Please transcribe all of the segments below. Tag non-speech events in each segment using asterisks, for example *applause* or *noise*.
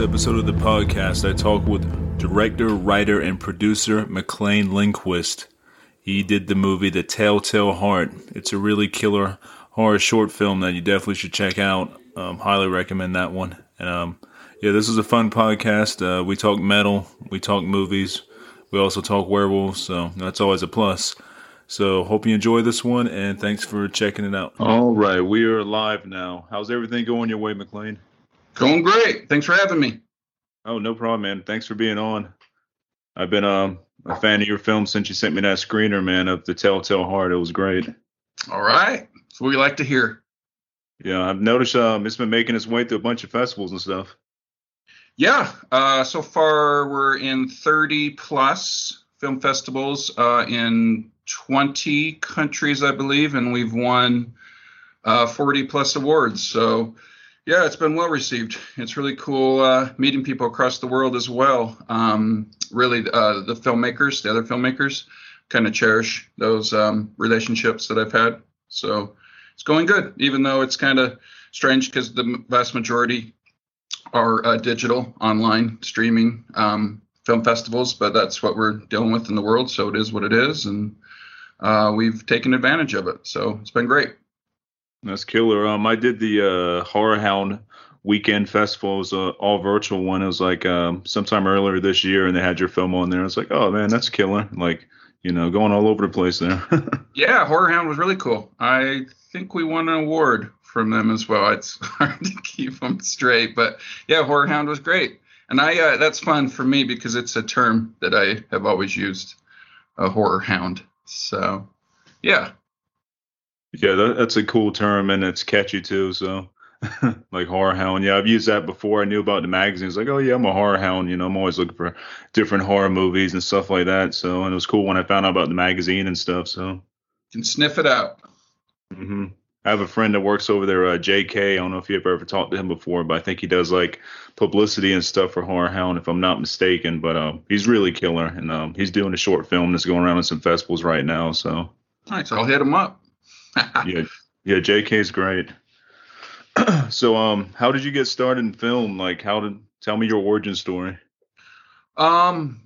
episode of the podcast, I talk with director, writer, and producer McClain Lindquist. He did the movie The Telltale Heart. It's a really killer horror short film that you definitely should check out. Um, highly recommend that one. And um, yeah, this is a fun podcast. Uh, we talk metal, we talk movies, we also talk werewolves, so that's always a plus. So hope you enjoy this one, and thanks for checking it out. All right, we are live now. How's everything going your way, McClain? Going great. Thanks for having me. Oh, no problem, man. Thanks for being on. I've been um, a fan of your film since you sent me that screener, man, of the Telltale Heart. It was great. All right. That's what we like to hear. Yeah, I've noticed um, it's been making its way through a bunch of festivals and stuff. Yeah. Uh, so far, we're in 30 plus film festivals uh, in 20 countries, I believe, and we've won uh, 40 plus awards. So yeah, it's been well received. It's really cool uh, meeting people across the world as well. Um, really, uh, the filmmakers, the other filmmakers, kind of cherish those um, relationships that I've had. So it's going good, even though it's kind of strange because the vast majority are uh, digital, online, streaming um, film festivals. But that's what we're dealing with in the world. So it is what it is, and uh, we've taken advantage of it. So it's been great. That's killer. Um, I did the uh, Horror Hound weekend festival. It was a all virtual one. It was like um, sometime earlier this year, and they had your film on there. I was like, oh man, that's killer. Like, you know, going all over the place there. *laughs* yeah, Horror Hound was really cool. I think we won an award from them as well. It's *laughs* hard to keep them straight, but yeah, Horror Hound was great. And I uh, that's fun for me because it's a term that I have always used, a horror hound. So, yeah, yeah, that, that's a cool term and it's catchy too. So, *laughs* like horror hound. Yeah, I've used that before. I knew about the magazines. Like, oh yeah, I'm a horror hound. You know, I'm always looking for different horror movies and stuff like that. So, and it was cool when I found out about the magazine and stuff. So, you can sniff it out. Mm-hmm. I have a friend that works over there, uh, J.K. I don't know if you've ever talked to him before, but I think he does like publicity and stuff for Horror Hound, if I'm not mistaken. But um, he's really killer, and um, he's doing a short film that's going around in some festivals right now. So, nice. I'll hit him up *laughs* yeah, yeah, JK is great. *clears throat* so, um, how did you get started in film? Like, how did tell me your origin story? Um,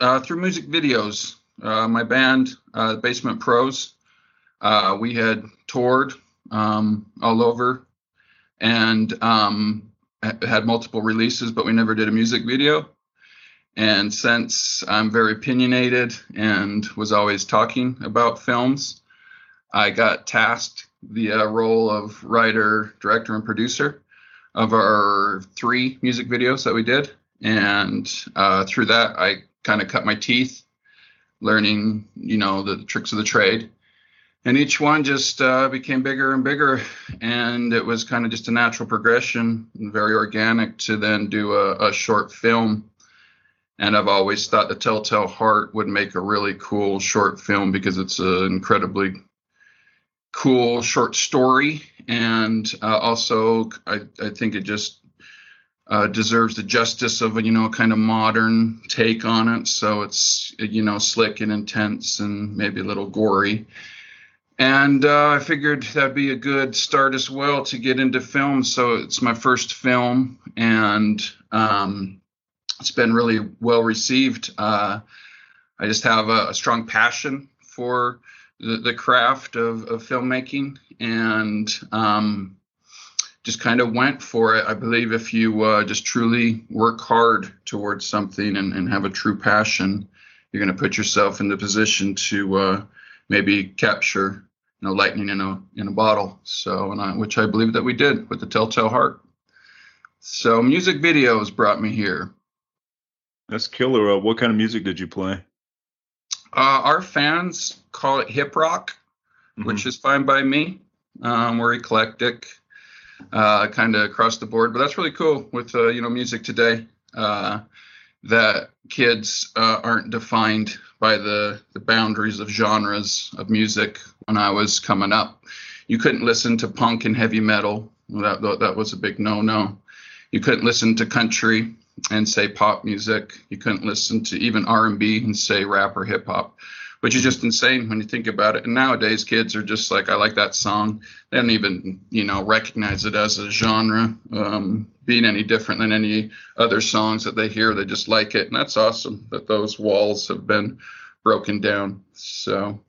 uh, through music videos. Uh, my band, uh, Basement Pros, uh, we had toured um, all over and um, had multiple releases, but we never did a music video. And since I'm very opinionated and was always talking about films, I got tasked the uh, role of writer, director, and producer of our three music videos that we did. And uh, through that, I kind of cut my teeth learning, you know, the tricks of the trade. And each one just uh, became bigger and bigger. And it was kind of just a natural progression, and very organic to then do a, a short film. And I've always thought the Telltale Heart would make a really cool short film because it's an incredibly cool short story, and uh, also I, I think it just uh, deserves the justice of a you know kind of modern take on it. So it's you know slick and intense and maybe a little gory. And uh, I figured that'd be a good start as well to get into film. So it's my first film, and um, it's been really well received. Uh, I just have a, a strong passion for the, the craft of, of filmmaking and um, just kind of went for it. I believe if you uh, just truly work hard towards something and, and have a true passion, you're going to put yourself in the position to uh, maybe capture you know lightning in a in a bottle. So, and I, which I believe that we did with the Telltale Heart. So, music videos brought me here. That's killer. Uh, what kind of music did you play? Uh, our fans call it hip rock, mm-hmm. which is fine by me. Um, we're eclectic, uh, kind of across the board, but that's really cool with uh, you know music today. Uh, that kids uh, aren't defined by the the boundaries of genres of music. When I was coming up, you couldn't listen to punk and heavy metal. That that was a big no-no. You couldn't listen to country and say pop music. You couldn't listen to even R&B and say rap or hip hop. which is just insane when you think about it. And nowadays, kids are just like, I like that song. They don't even, you know, recognize it as a genre, um, being any different than any other songs that they hear. They just like it. And that's awesome that those walls have been broken down. So.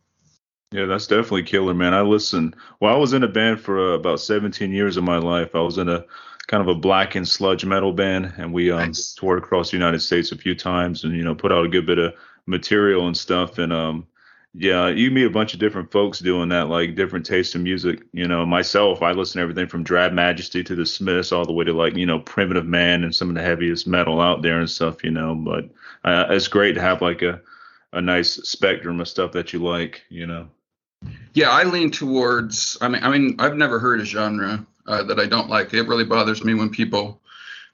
Yeah, that's definitely killer, man. I listen. Well, I was in a band for uh, about 17 years of my life. I was in a kind of a black and sludge metal band, and we um, nice. toured across the United States a few times, and you know, put out a good bit of material and stuff. And um, yeah, you meet a bunch of different folks doing that, like different tastes in music. You know, myself, I listen to everything from Drab Majesty to the Smiths, all the way to like you know Primitive Man and some of the heaviest metal out there and stuff. You know, but uh, it's great to have like a a nice spectrum of stuff that you like. You know. Yeah, I lean towards. I mean, I mean, I've never heard a genre uh, that I don't like. It really bothers me when people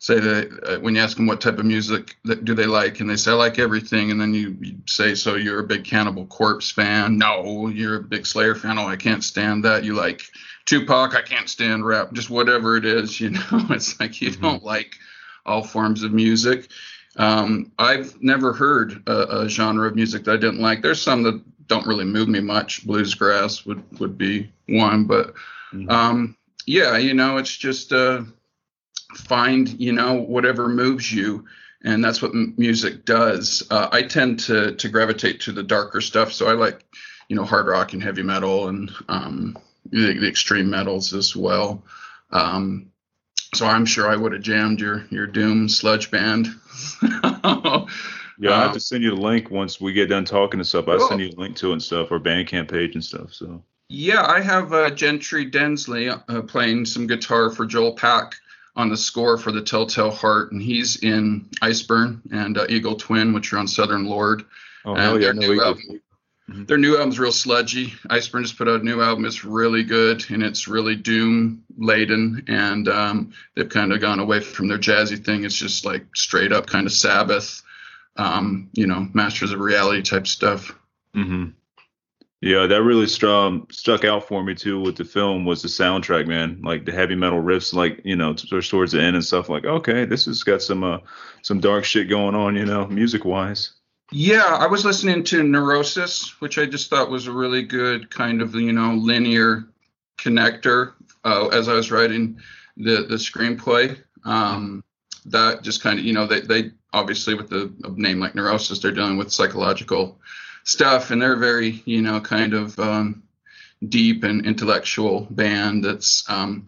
say that uh, when you ask them what type of music that do they like, and they say I like everything, and then you, you, say so you're a big Cannibal Corpse fan. No, you're a big Slayer fan. Oh, I can't stand that. You like Tupac. I can't stand rap. Just whatever it is, *laughs* you know. It's like you mm-hmm. don't like all forms of music. Um, I've never heard a, a, genre of music that I didn't like. There's some that don't really move me much. Bluesgrass would would be one, but mm-hmm. um, yeah, you know, it's just uh, find you know whatever moves you and that's what m- music does. Uh, i tend to to gravitate to the darker stuff so i like you know hard rock and heavy metal and um, the, the, extreme metals as well. Um, so i'm sure i would have jammed your your doom sludge band. *laughs* Yeah i have to send you the link once we get done talking and stuff. I'll cool. send you a link to it and stuff our bandcamp page and stuff so yeah i have uh, gentry densley uh, playing some guitar for joel pack on the score for the Telltale Heart, and he's in Iceburn and uh, Eagle Twin, which are on Southern Lord. Oh hell yeah! Their new, album, mm-hmm. their new album's real sludgy. Iceburn just put out a new album. It's really good and it's really doom laden, and um, they've kind of gone away from their jazzy thing. It's just like straight up kind of Sabbath, um, you know, Masters of Reality type stuff. Mm-hmm. Yeah, that really struck stuck out for me too with the film was the soundtrack, man. Like the heavy metal riffs, like you know, towards the end and stuff. Like, okay, this has got some uh, some dark shit going on, you know, music wise. Yeah, I was listening to Neurosis, which I just thought was a really good kind of you know linear connector uh, as I was writing the the screenplay. Um, that just kind of you know they they obviously with the name like Neurosis, they're dealing with psychological stuff, and they're very, you know, kind of um, deep and intellectual band that's um,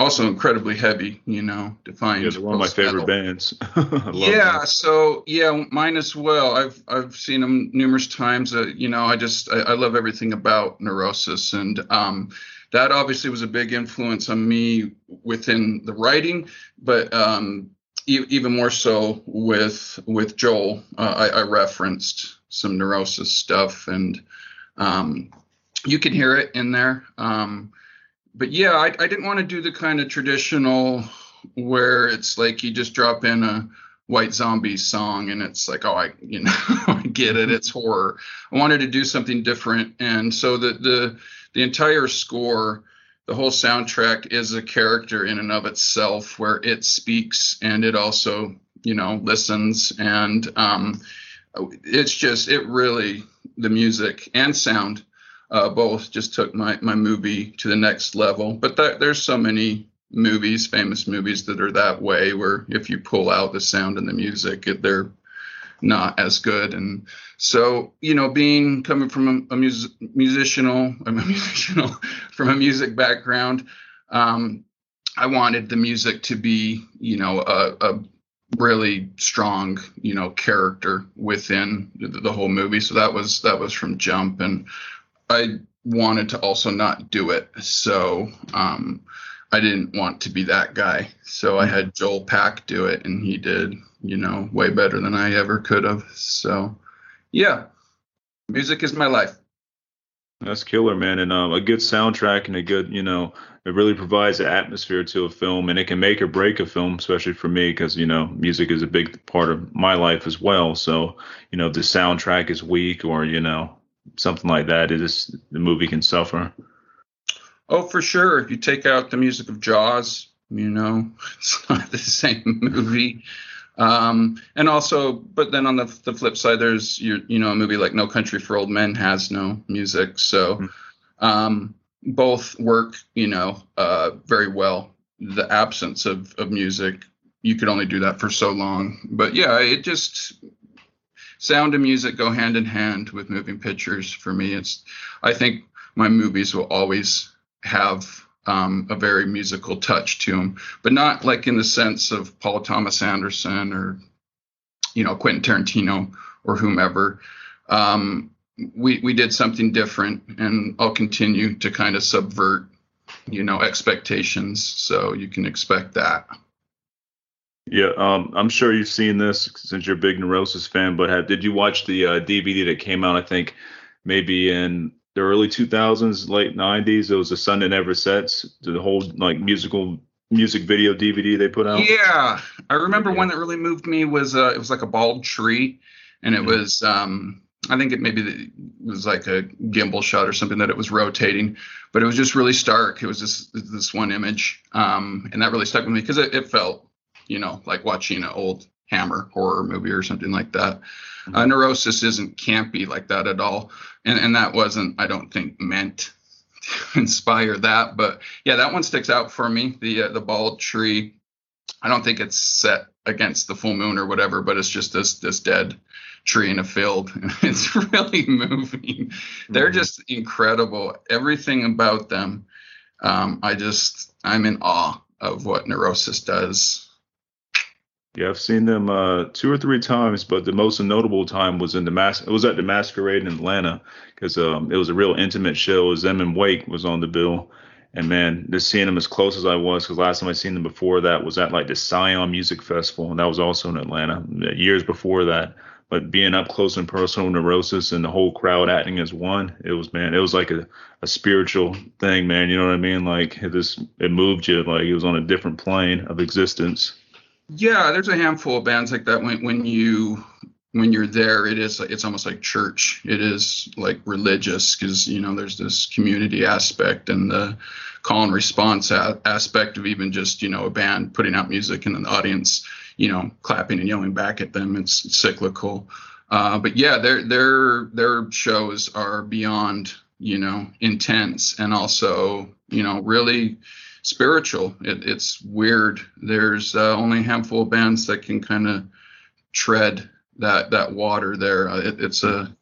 also incredibly heavy, you know, defined. Yeah, one of my favorite bands. *laughs* yeah, so yeah, mine as well. I've I've seen them numerous times. Uh, you know, I just I, I, love everything about Neurosis, and um, that obviously was a big influence on me within the writing, but um, e- even more so with with Joel. Uh, I, I referenced some neurosis stuff, and um, you can hear it in there. Um, but yeah, I, I didn't want to do the kind of traditional where it's like you just drop in a white zombie song and it's like oh i you know *laughs* i get it it's horror i wanted to do something different and so the the the entire score the whole soundtrack is a character in and of itself where it speaks and it also you know listens and um it's just it really the music and sound uh, both just took my my movie to the next level. But there's so many movies, famous movies that are that way, where if you pull out the sound and the music, it, they're not as good. And so, you know, being coming from a, a music, musicianal, *laughs* I'm a musicianal from a music background, um, I wanted the music to be, you know, a, a really strong you know character within the, whole movie. So that was that was from jump. And i wanted to also not do it. So um i didn't want to be that guy. So i had joel pack do it and he did you know way better than i ever could have. So yeah. Music is my life that's killer, man. And um, a good soundtrack and a good, you know, it really provides an atmosphere to a film and it can make or break a film, especially for me, because, you know, music is a big part of my life as well. So, you know, if the soundtrack is weak or, you know, something like that, it is the movie can suffer. Oh, for sure. If you take out the music of Jaws, you know, *laughs* it's not the same movie. Um, and also, but then on the, the flip side, there's your, you know, a movie like No Country for Old Men has no music. So, mm-hmm. um, both work, you know, uh, very well. The absence of, of music, you could only do that for so long. But yeah, it just sound and music go hand in hand with moving pictures for me. It's I think my movies will always have um, a very musical touch to them, but not like in the sense of Paul Thomas Anderson or you know Quentin Tarantino or whomever. Um, we we did something different, and I'll continue to kind of subvert you know expectations, so you can expect that. Yeah, um, I'm sure you've seen this since you're a big Neurosis fan. But have, did you watch the uh, DVD that came out? I think maybe in the early 2000s, late 90s. It was a Sun That Never Sets, the whole like musical music video DVD they put out. Yeah, I remember yeah. one that really moved me was uh, it was like a bald tree, and it mm-hmm. was um, I think it maybe it was like a gimbal shot or something that it was rotating, but it was just really stark. It was just this one image, um, and that really stuck with me because it, it felt, you know, like watching an old Hammer horror movie or something like that. Mm-hmm. Uh, Neurosis isn't campy like that at all, and and that wasn't, I don't think, meant to *laughs* inspire that. But yeah, that one sticks out for me. The uh, the bald tree. I don't think it's set against the full moon or whatever, but it's just this this dead tree in a field. *laughs* it's *laughs* really moving. Mm-hmm. They're just incredible. Everything about them. Um, I just I'm in awe of what Neurosis does. Yeah, I've seen them uh, two or three times, but the most notable time was in the mas- It was at the Masquerade in Atlanta because um, it was a real intimate show. It was them and Wake was on the bill, and man, just seeing them as close as I was because last time I seen them before that was at like the Scion Music Festival, and that was also in Atlanta years before that. But being up close and personal, neurosis, and the whole crowd acting as one, it was man, it was like a, a spiritual thing, man. You know what I mean? Like it just it moved you, like it was on a different plane of existence. Yeah, there's a handful of bands like that. When when you when you're there, it is it's almost like church. It is like religious because you know there's this community aspect and the call and response a- aspect of even just you know a band putting out music and the audience you know clapping and yelling back at them. It's cyclical. Uh, but yeah, their their their shows are beyond you know intense and also you know really spiritual. It, it's weird. There's uh, only a handful of bands that can kind of tread that that water there. Uh, it, it's a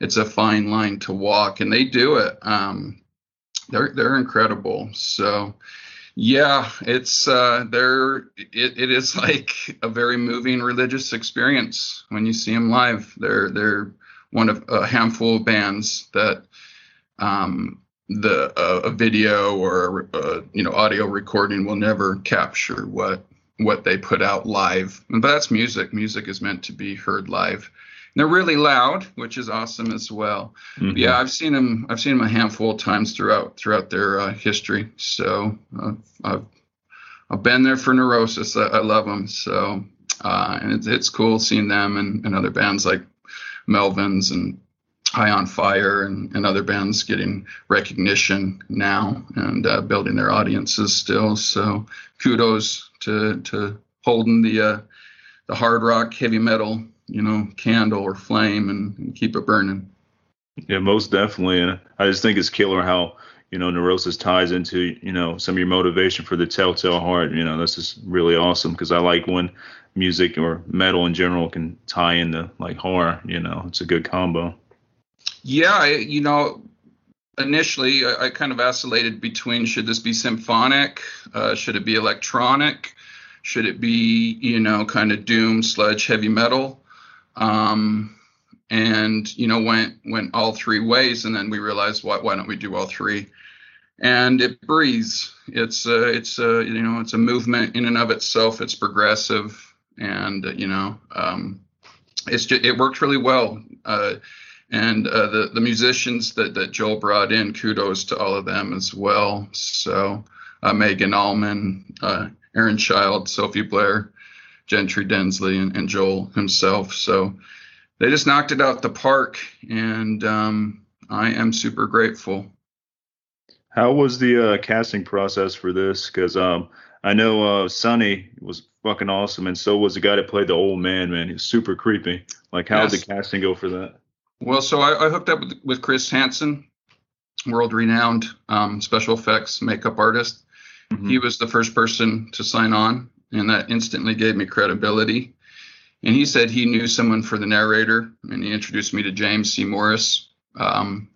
it's a fine line to walk, and they do it. Um, they're they're incredible. So yeah, it's uh, they're it, it is *laughs* like a very moving religious experience when you see them live. They're they're one of a handful of bands that um, the uh, a video or a, uh, you know audio recording will never capture what what they put out live. But that's music. Music is meant to be heard live. And they're really loud, which is awesome as well. Mm-hmm. Yeah, I've seen them. I've seen them a handful of times throughout throughout their uh, history. So uh, I've I've been there for Neurosis. I, I love them. So uh, and it's, it's cool seeing them and, and other bands like Melvins and High on Fire and, and other bands getting recognition now and uh, building their audiences still. So kudos to to holding the uh, the hard rock heavy metal you know candle or flame and, and keep it burning. Yeah, most definitely. And I just think it's killer how you know neurosis ties into you know some of your motivation for the telltale heart. You know this is really awesome because I like when music or metal in general can tie into like horror. You know, it's a good combo. Yeah, you know, initially I, I, kind of oscillated between should this be symphonic, uh, should it be electronic, should it be you know kind of doom sludge heavy metal, um, and you know went went all three ways, and then we realized why why don't we do all three? And it breathes. It's a, it's a, you know it's a movement in and of itself. It's progressive, and you know um, it's just, it worked really well. Uh, and uh, the the musicians that that Joel brought in, kudos to all of them as well. So uh, Megan Allman, uh, Aaron Child, Sophie Blair, Gentry Densley, and, and, Joel himself. So they just knocked it out the park, and um, I am super grateful. How was the uh, casting process for this? Because um, I know uh, Sonny was fucking awesome, and so was the guy that played the old man. Man, he's super creepy. Like, how yes. did the casting go for that? Well, so I, I hooked up with, with Chris Hansen, world-renowned um, special effects makeup artist. Mm-hmm. He was the first person to sign on, and that instantly gave me credibility. And he said he knew someone for the narrator, and he introduced me to James C. Morris, um,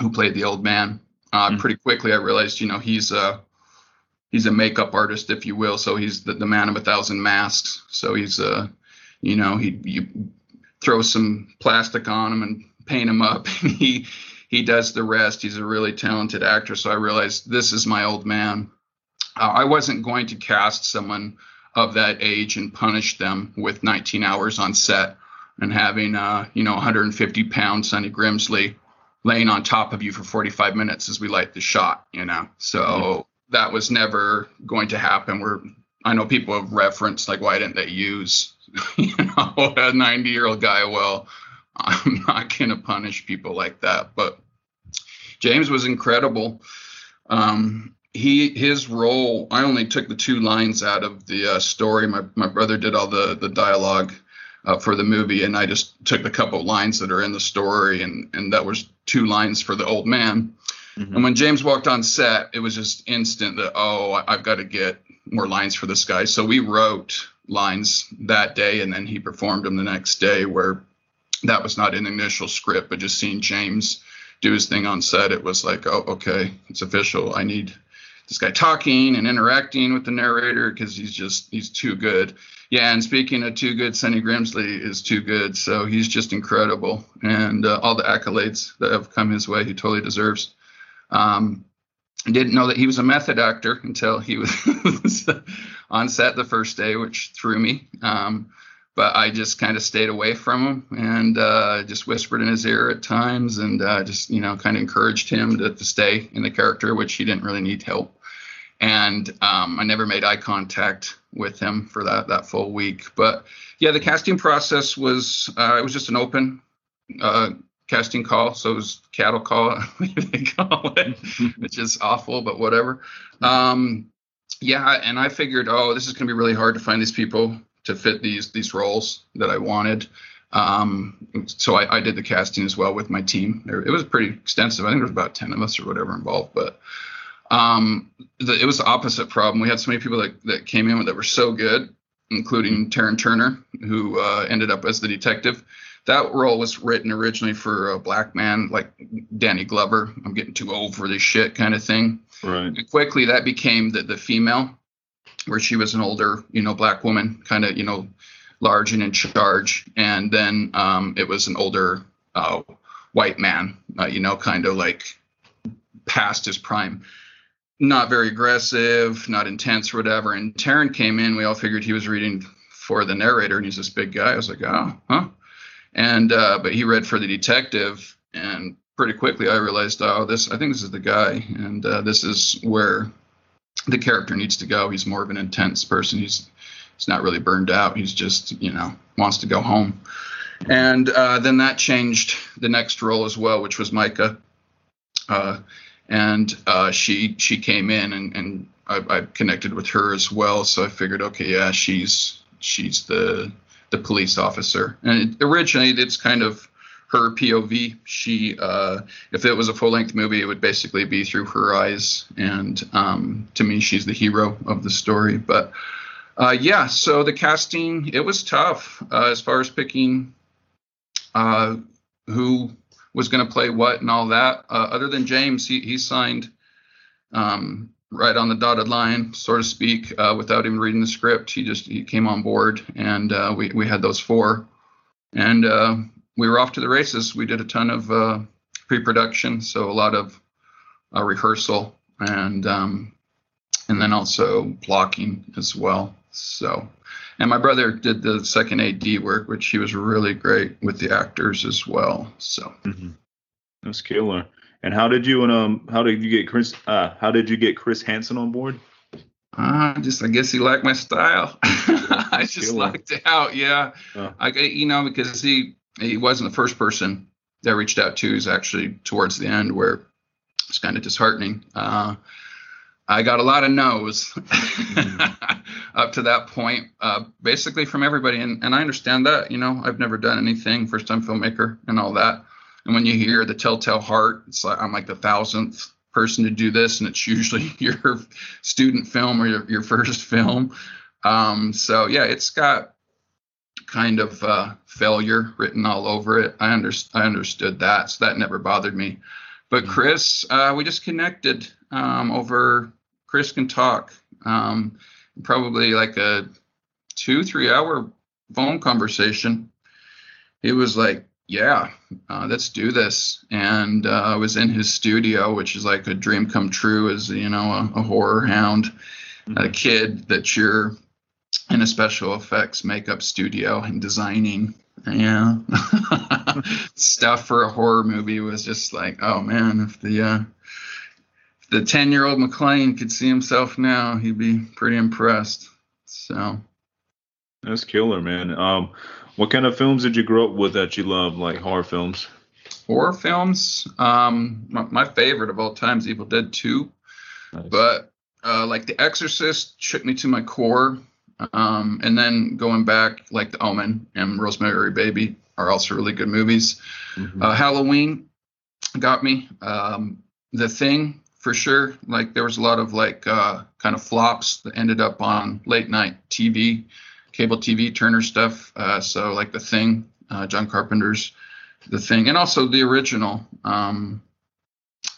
who played the old man. Uh, mm-hmm. Pretty quickly, I realized, you know, he's a he's a makeup artist, if you will. So he's the, the man of a thousand masks. So he's a you know, he you throw some plastic on him and paint him up, *laughs* and he he does the rest. He's a really talented actor. So I realized this is my old man. Uh, I wasn't going to cast someone of that age and punish them with 19 hours on set and having uh, you know 150 pound Sonny Grimsley laying on top of you for 45 minutes as we light the shot, you know. So that was never going to happen. Where I know people have referenced like, why didn't they use, *laughs* you know, a 90 year old guy? Well, I'm not going to punish people like that. But James was incredible. Um, he his role. I only took the two lines out of the uh, story. My my brother did all the the dialogue. Uh, for the movie, and I just took the couple lines that are in the story, and and that was two lines for the old man. Mm-hmm. And when James walked on set, it was just instant that, oh, I've got to get more lines for this guy. So we wrote lines that day and then he performed them the next day where that was not an initial script, but just seeing James do his thing on set, it was like, oh, okay, it's official. I need this guy talking and interacting with the narrator because he's just he's too good. Yeah, and speaking of too good, Sonny Grimsley is too good. So he's just incredible, and uh, all the accolades that have come his way, he totally deserves. Um, didn't know that he was a method actor until he *laughs* was on set the first day, which threw me. Um, but I just kind of stayed away from him and uh, just whispered in his ear at times and uh, just, you know, kind of encouraged him to, to, stay in the character, which he didn't really need help. And um, I never made eye contact with him for that that full week. But yeah, the casting process was uh, it was just an open uh, casting call, so it was cattle call, *laughs* they call it, which is awful, but whatever. Um, yeah, and I figured, oh, this is going to be really hard to find these people to fit these these roles that I wanted. Um, so I, I, did the casting as well with my team. It was pretty extensive. I think there was about ten of us or whatever involved, but um, the, it was the opposite problem. We had so many people that, that came in that were so good, including Taryn Turner, who uh, ended up as the detective that role was written originally for a black man like Danny Glover. I'm getting too old for this shit kind of thing. Right. And quickly that became the the female, where she was an older, you know, black woman, kind of, you know, large and in charge. And then um, it was an older uh, white man, uh, you know, kind of like past his prime. Not very aggressive, not intense or whatever. And Taryn came in. We all figured he was reading for the narrator, and he's this big guy. I was like, oh, huh and uh, but he read for the detective, and pretty quickly I realized, oh, this I think this is the guy, and uh, this is where the character needs to go. He's more of an intense person. He's he's not really burned out. He's just you know wants to go home. And uh, then that changed the next role as well, which was Micah. Uh, and uh, she she came in and, and I, I, connected with her as well. So I figured, okay, yeah, she's she's the the police officer. And it, originally, it's kind of her POV. She, uh, if it was a full length movie, it would basically be through her eyes. And um, to me, she's the hero of the story. But uh, yeah, so the casting, it was tough uh, as far as picking uh, who was going to play what and all that. Uh, other than James, he, he signed um, right on the dotted line, so to speak, uh, without even reading the script. He just he came on board, and uh, we we had those four, and uh, we were off to the races. We did a ton of uh, pre-production, so a lot of uh, rehearsal, and um, and then also blocking as well. So, and my brother did the second AD work, which he was really great with the actors as well. So. Mm-hmm. That's killer. And how did you and um how did you get Chris uh how did you get Chris Hansen on board? Uh, just I guess he liked my style. *laughs* I just liked it out. Yeah, uh. I you know because he he wasn't the first person that I reached out to. He's actually towards the end where it's kind of disheartening. Uh, I got a lot of no's mm-hmm. *laughs* up to that point, uh, basically from everybody. And, and I understand that. You know, I've never done anything, first time filmmaker and all that. And when you hear the Telltale Heart, it's like I'm like the thousandth person to do this, and it's usually *laughs* your student film or your, your first film. Um, so yeah, it's got kind of uh, failure written all over it. I, under, I understood that, so that never bothered me. But mm-hmm. Chris, uh, we just connected um, over Chris can talk. Um, probably like a two, three hour phone conversation. He was like, yeah, uh, let's do this. And uh, I was in his studio, which is like a dream come true as, you know, a, a horror hound, mm-hmm. a kid that you're in a special effects makeup studio and designing. Yeah. *laughs* Stuff for a horror movie was just like, oh man, if the, uh, the 10 year old McClain could see himself now, he'd be pretty impressed. So that's killer, man. Um, what kind of films did you grow up with that you love, like horror films? Horror films. Um, my, my favorite of all times, Evil Dead 2. Nice. But uh, like The Exorcist shook me to my core. Um, and then going back, like The Omen and Rosemary Baby are also really good movies. Mm-hmm. Uh, Halloween got me. Um, the Thing for sure. Like there was a lot of like uh, kind of flops that ended up on late night TV, cable TV, Turner stuff. Uh, so like The Thing, uh, John Carpenter's The Thing, and also the original um,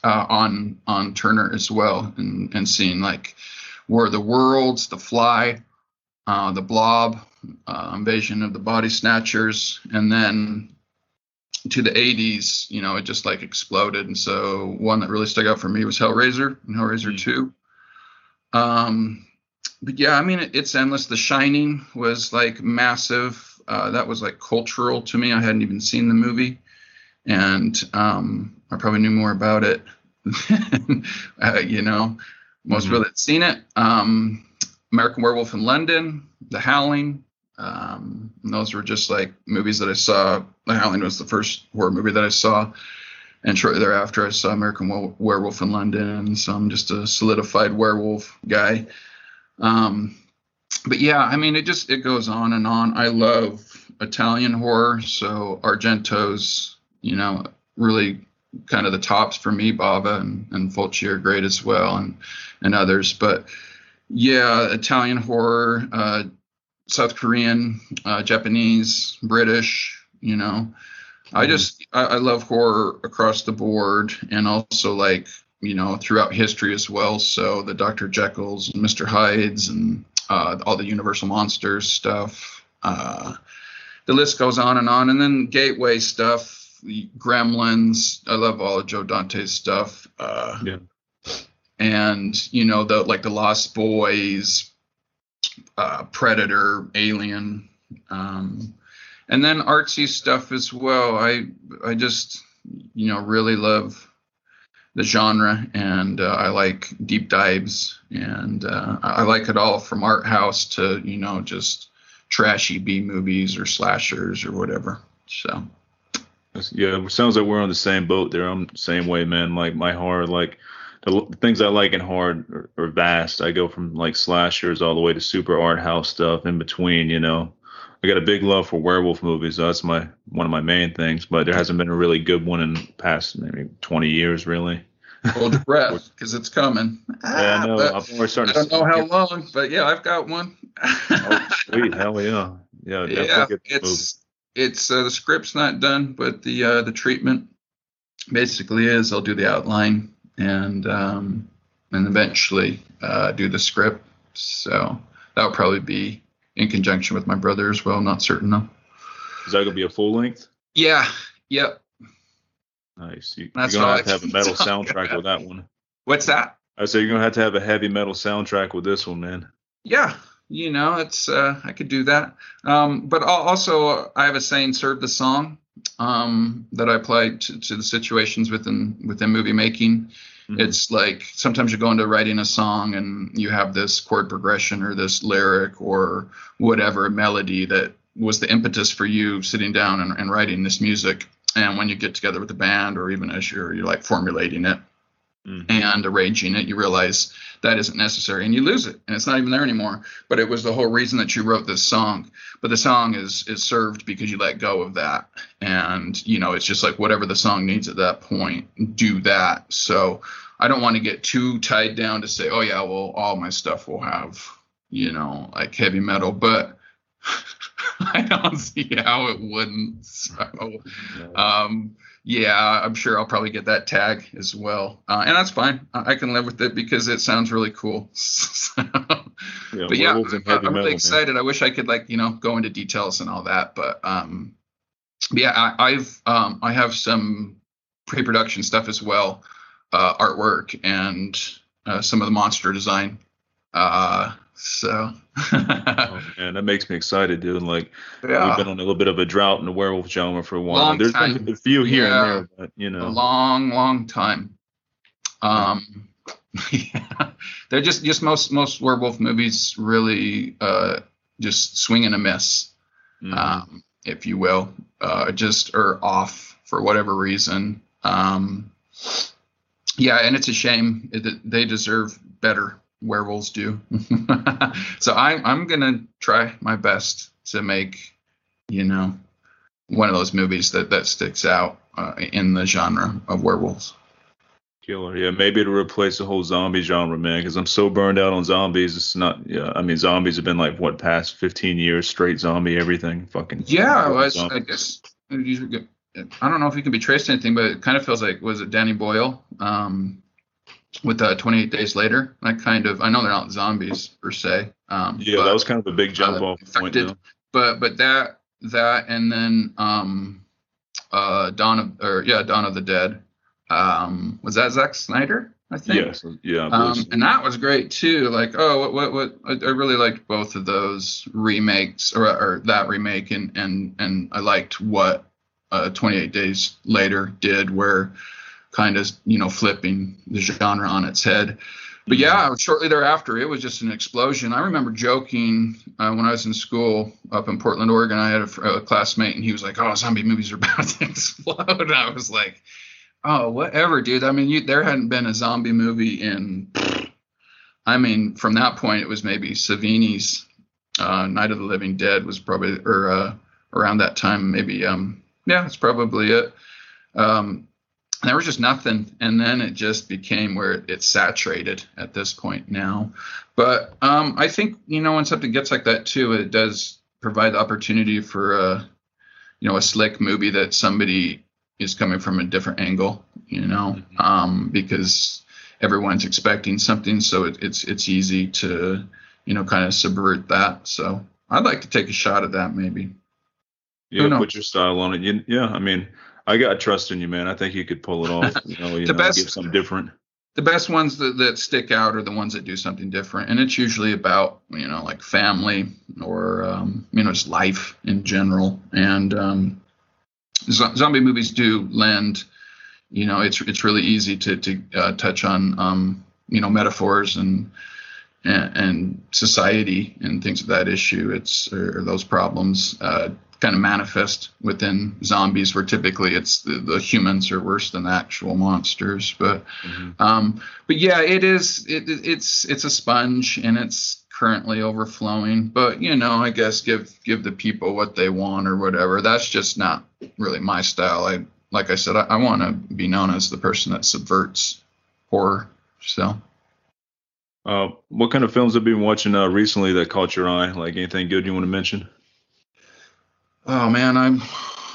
uh, on on Turner as well, and and seeing like War of the Worlds, The Fly, uh, The Blob, uh, Invasion of the Body Snatchers, and then to the 80s, you know, it just like exploded. And so one that really stuck out for me was Hellraiser and Hellraiser mm-hmm. 2. Um, but yeah, I mean, it, it's endless. The Shining was like massive. Uh, that was like cultural to me. I hadn't even seen the movie, and um, I probably knew more about it. *laughs* uh, you know, most mm-hmm. people had seen it. Um, American Werewolf in London, The Howling, um, those were just like movies that I saw. The Howling was the first horror movie that I saw, and shortly thereafter I saw American Werewolf in London. So I'm just a solidified werewolf guy. Um, but yeah, I mean, it just it goes on and on. I love Italian horror, so Argento's, you know, really kind of the tops for me. Bava and, and Fulci are great as well, and and others. But yeah, Italian horror. Uh, South Korean, uh, Japanese, British. You know, mm-hmm. I just I, I, love horror across the board, and also like you know throughout history as well. So the Dr. Jekylls, and Mr. Hydes, and uh, all the Universal Monsters stuff. Uh, the list goes on and on, and then Gateway stuff, Gremlins. I love all of Joe Dante's stuff. Uh, yeah. And you know the like the Lost Boys, uh, Predator, Alien, um, and then artsy stuff as well. I I just you know really love the genre, and uh, I like deep dives, and uh, I like it all from art house to you know just trashy B movies or slashers or whatever. So. Yeah, sounds like we're on the same boat there. I'm the same way, man. Like my horror, like the things I like in hard are, are, vast. I go from like slashers all the way to super art house stuff in between. You know, I got a big love for werewolf movies. That's my one of my main things. But there hasn't been a really good one in the past maybe 20 years, really. Hold your breath *laughs* because it's coming. Yeah, I know. I'm starting I don't know how long, but yeah, I've got one. oh, sweet, *laughs* hell yeah, yeah. Yeah, it's it's uh, the script's not done, but the uh, the treatment basically is I'll do the outline and um, and eventually uh, do the script. So that would probably be in conjunction with my brother as well. Not certain though. Is that gonna be a full length? Yeah. Yep. Nice. You, are gonna have to have a *laughs* metal soundtrack with that one. What's that? I said you're gonna have to have a heavy metal soundtrack with this one, man. Yeah, you know, it's uh, I could do that. Um, but also, I have a saying: "Serve the song." um, that I apply to, to, the situations within within movie making. Mm-hmm. It's like sometimes you go into writing a song and you have this chord progression or this lyric or whatever melody that was the impetus for you sitting down and, and writing this music. And when you get together with the band or even as you're you're like formulating it, mm-hmm. and arranging it, you realize that isn't necessary and you lose it and it's not even there anymore. But it was the whole reason that you wrote this song. But the song is is served because you let go of that. And you know, it's just like whatever the song needs at that point, do that. So I don't want to get too tied down to say, oh yeah, well all my stuff will have, you know, like heavy metal, but *laughs* I don't see how it wouldn't. So, um, yeah, I'm sure I'll probably get that tag as well, uh, and that's fine. I can live with it because it sounds really cool. *laughs* so, yeah, but yeah, I'm, I'm really excited. Man. I wish I could like you know go into details and all that, but um, yeah, I, have um, I have some pre-production stuff as well, uh, artwork and uh, some of the monster design. Uh, so oh, man, that makes me excited, dude. Like yeah. we've been on a little bit of a drought in the werewolf genre for a while. Long There's time. been a few here yeah. and there, but you know, a long, long time. Um, *laughs* yeah, they're just just most most werewolf movies really uh just swing and a miss, mm-hmm. um, if you will, uh, just are off for whatever reason. Um, yeah, and it's a shame. It, they deserve better werewolves do. *laughs* so I, I'm gonna try my best to make, you know, one of those movies that that sticks out uh, in the genre of werewolves. Killer, yeah. Maybe it'll replace the whole zombie genre, man. Because I'm so burned out on zombies. It's not. Yeah, I mean, zombies have been like what past 15 years straight zombie everything. Fucking. Yeah, well, I guess. I don't know if you can be traced to anything, but it kind of feels like was it Danny Boyle? Um, with uh, 28 days later. I kind of I know they're not zombies per se. Um, yeah, but, that was kind of a big jump uh, off infected, point. But but that that and then um, uh, Dawn of or yeah Dawn of the Dead. Um, was that Zack Snyder? I think. Yes. Yeah. Um, and that was great too. Like, oh, what, what, what? I, I really liked both of those remakes, or, or that remake, and and and I liked what uh, 28 Days Later did, where kind of you know flipping the genre on its head. But yeah, shortly thereafter, it was just an explosion. I remember joking uh, when I was in school up in Portland, Oregon. I had a, a, classmate, and he was like, "Oh, zombie movies are *laughs* about to explode." And I was like, "Oh, whatever, dude." I mean, you, there hadn't been a zombie movie in. *sniffs* I mean, from that point, it was maybe Savini's uh, Night of the Living Dead was probably, or uh, around that time, maybe. Um, yeah, that's probably it. Um, there was just nothing. And then it just became where it's saturated at this point now. But um, i think you know when something gets like that too it does provide the opportunity for a you know a slick movie that somebody is coming from a different angle you know? Mm-hmm. um, because everyone's expecting something so it, it's it's easy to you know kind of subvert that. So i'd like to take a shot at that maybe. Yeah put your style on it. You, yeah i mean I got trust in you, man. I think you could pull it off. *laughs* You know, you the know, best, give something different. The best ones that, that stick out are the ones that do something different, and it's usually about you know like family or um, you know just life in general. And um, zombie movies do lend, you know, it's it's really easy to to uh, touch on um, you know metaphors and and, and society and things of that issue. It's or those problems. Uh, kind of manifest within zombies, where typically it's the, the humans are worse than the actual monsters. But mm-hmm. um, but yeah, it is it, it's it's a sponge and it's currently overflowing. But you know, I guess give give the people what they want or whatever. That's just not really my style. I like I said, I, I want to be known as the person that subverts horror. So. Uh, what kind of films have you been watching uh, recently that caught your eye? Like anything good you want to mention? Oh man, I'm